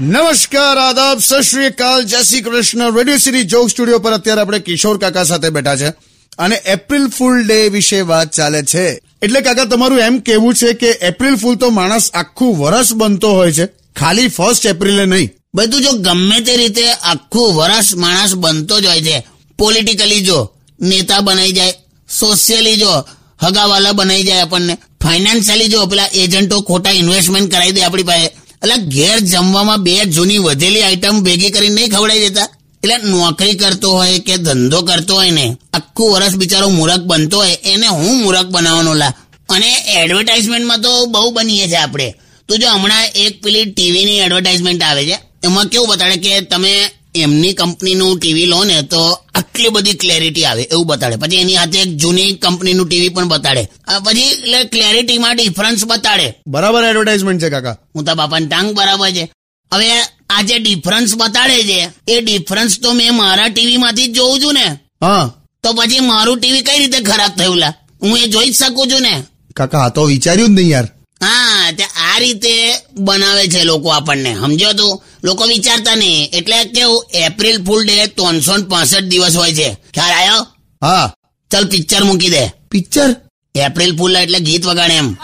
નમસ્કાર આદાબ સત શ્રી અકાલ જય Shri Krishna. Radio city joke studio પર અત્યારે આપણે કિશોર કાકા સાથે બેઠા છે અને એપ્રિલ ફૂલ ડે વિશે વાત ચાલે છે. એટલે કાકા તમારું એમ કેવું છે કે એપ્રિલ ફૂલ તો માણસ આખું વરસ બનતો હોય છે. ખાલી ફર્સ્ટ એપ્રિલે નહીં. બધું જો ગમે તે રીતે આખું વરસ માણસ બનતો જ હોય છે. પોલિટિકલી જો. નેતા બનાવી જાય સોશિયલી જો હગાવાલા બનાવી જાય આપણને ફાઇનાન્શિયલી જો પેલા એજન્ટો ખોટા ઇન્વેસ્ટમેન્ટ કરાવી દે આપણી પાસે, એટલે ઘેર જમવામાં બે જૂની વધેલી આઈટમ ભેગી કરીને નહીં ખવડાવી દેતા. એટલે નોકરી કરતો હોય કે ધંધો કરતો હોય ને, આખું વરસ બિચારો મૂરખ બનતો હોય, એને હું મૂરખ બનાવવાનો લા. અને એડવર્ટાઇઝમેન્ટમાં તો બહુ બનીએ છે આપણે. તો જો હમણાં એક પેલી ટીવીની એડવર્ટાઇઝમેન્ટ આવે છે, એમાં કેવું બતાડે કે તમે એમની કંપનીનું ટીવી લો ને તો આટલી બધી ક્લેરિટી આવે એવું બતાડે. પછી એની હાથે એક જૂની કંપનીનું ટીવી પણ બતાડે. પછી એટલે ક્લેરિટીમાં ડિફરન્સ બતાડે. બરાબર એડવર્ટાઇઝમેન્ટ છે કાકા. હું તો બાપાની ટાંગ બરાબર છે. હવે આ જે ડિફરન્સ બતાડે છે એ ડિફરન્સ તો મેં મારા ટીવી માંથી જ જોઉં છું ને. હા. તો પછી મારું ટીવી કઈ રીતે ખરાબ થયું લા? હું એ જોઈ જ શકું છું ને. કાકા આ તો વિચાર્યું જ નહીં યાર. આ રીતે બનાવે છે લોકો આપણને. સમજો તું? લોકો વિચારતા નહીં. એટલે કેવું? એપ્રિલ ફૂલ ડે ત્રણસો પાસઠ દિવસ હોય છે. ખ્યાલ આવ્યો હા. ચલ પિક્ચર મૂકી દે. પિક્ચર? એપ્રિલ ફૂલ એટલે ગીત વગાડે એમ.